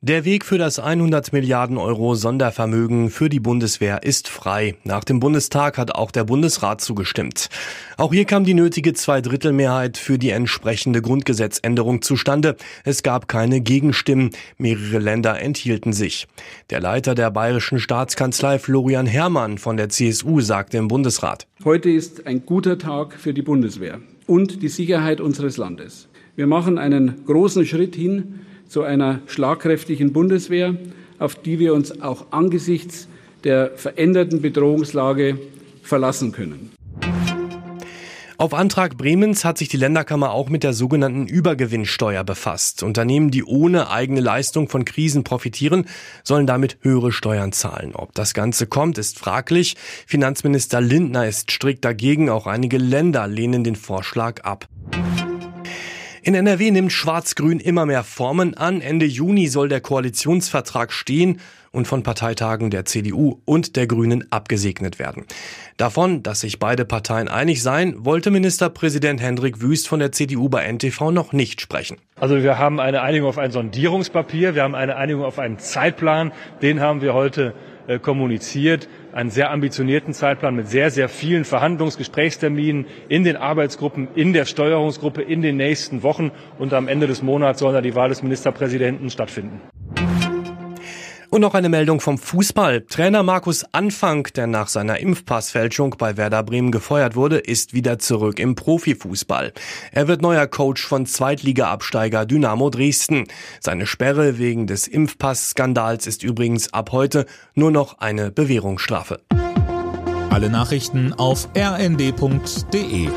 Der Weg für das 100 Milliarden Euro Sondervermögen für die Bundeswehr ist frei. Nach dem Bundestag hat auch der Bundesrat zugestimmt. Auch hier kam die nötige Zweidrittelmehrheit für die entsprechende Grundgesetzänderung zustande. Es gab keine Gegenstimmen. Mehrere Länder enthielten sich. Der Leiter der bayerischen Staatskanzlei Florian Herrmann von der CSU sagte im Bundesrat. Heute ist ein guter Tag für die Bundeswehr und die Sicherheit unseres Landes. Wir machen einen großen Schritt hin zu einer schlagkräftigen Bundeswehr, auf die wir uns auch angesichts der veränderten Bedrohungslage verlassen können. Auf Antrag Bremens hat sich die Länderkammer auch mit der sogenannten Übergewinnsteuer befasst. Unternehmen, die ohne eigene Leistung von Krisen profitieren, sollen damit höhere Steuern zahlen. Ob das Ganze kommt, ist fraglich. Finanzminister Lindner ist strikt dagegen. Auch einige Länder lehnen den Vorschlag ab. In NRW nimmt Schwarz-Grün immer mehr Formen an. Ende Juni soll der Koalitionsvertrag stehen und von Parteitagen der CDU und der Grünen abgesegnet werden. Davon, dass sich beide Parteien einig seien, wollte Ministerpräsident Hendrik Wüst von der CDU bei NTV noch nicht sprechen. Also wir haben eine Einigung auf ein Sondierungspapier, wir haben eine Einigung auf einen Zeitplan, den haben wir heute äh, kommuniziert, einen sehr ambitionierten Zeitplan mit sehr, sehr vielen Verhandlungsgesprächsterminen in den Arbeitsgruppen, in der Steuerungsgruppe in den nächsten Wochen und am Ende des Monats soll dann die Wahl des Ministerpräsidenten stattfinden. Und noch eine Meldung vom Fußball. Trainer Markus Anfang, der nach seiner Impfpassfälschung bei Werder Bremen gefeuert wurde, ist wieder zurück im Profifußball. Er wird neuer Coach von Zweitliga-Absteiger Dynamo Dresden. Seine Sperre wegen des Impfpass-Skandals ist übrigens ab heute nur noch eine Bewährungsstrafe. Alle Nachrichten auf rnd.de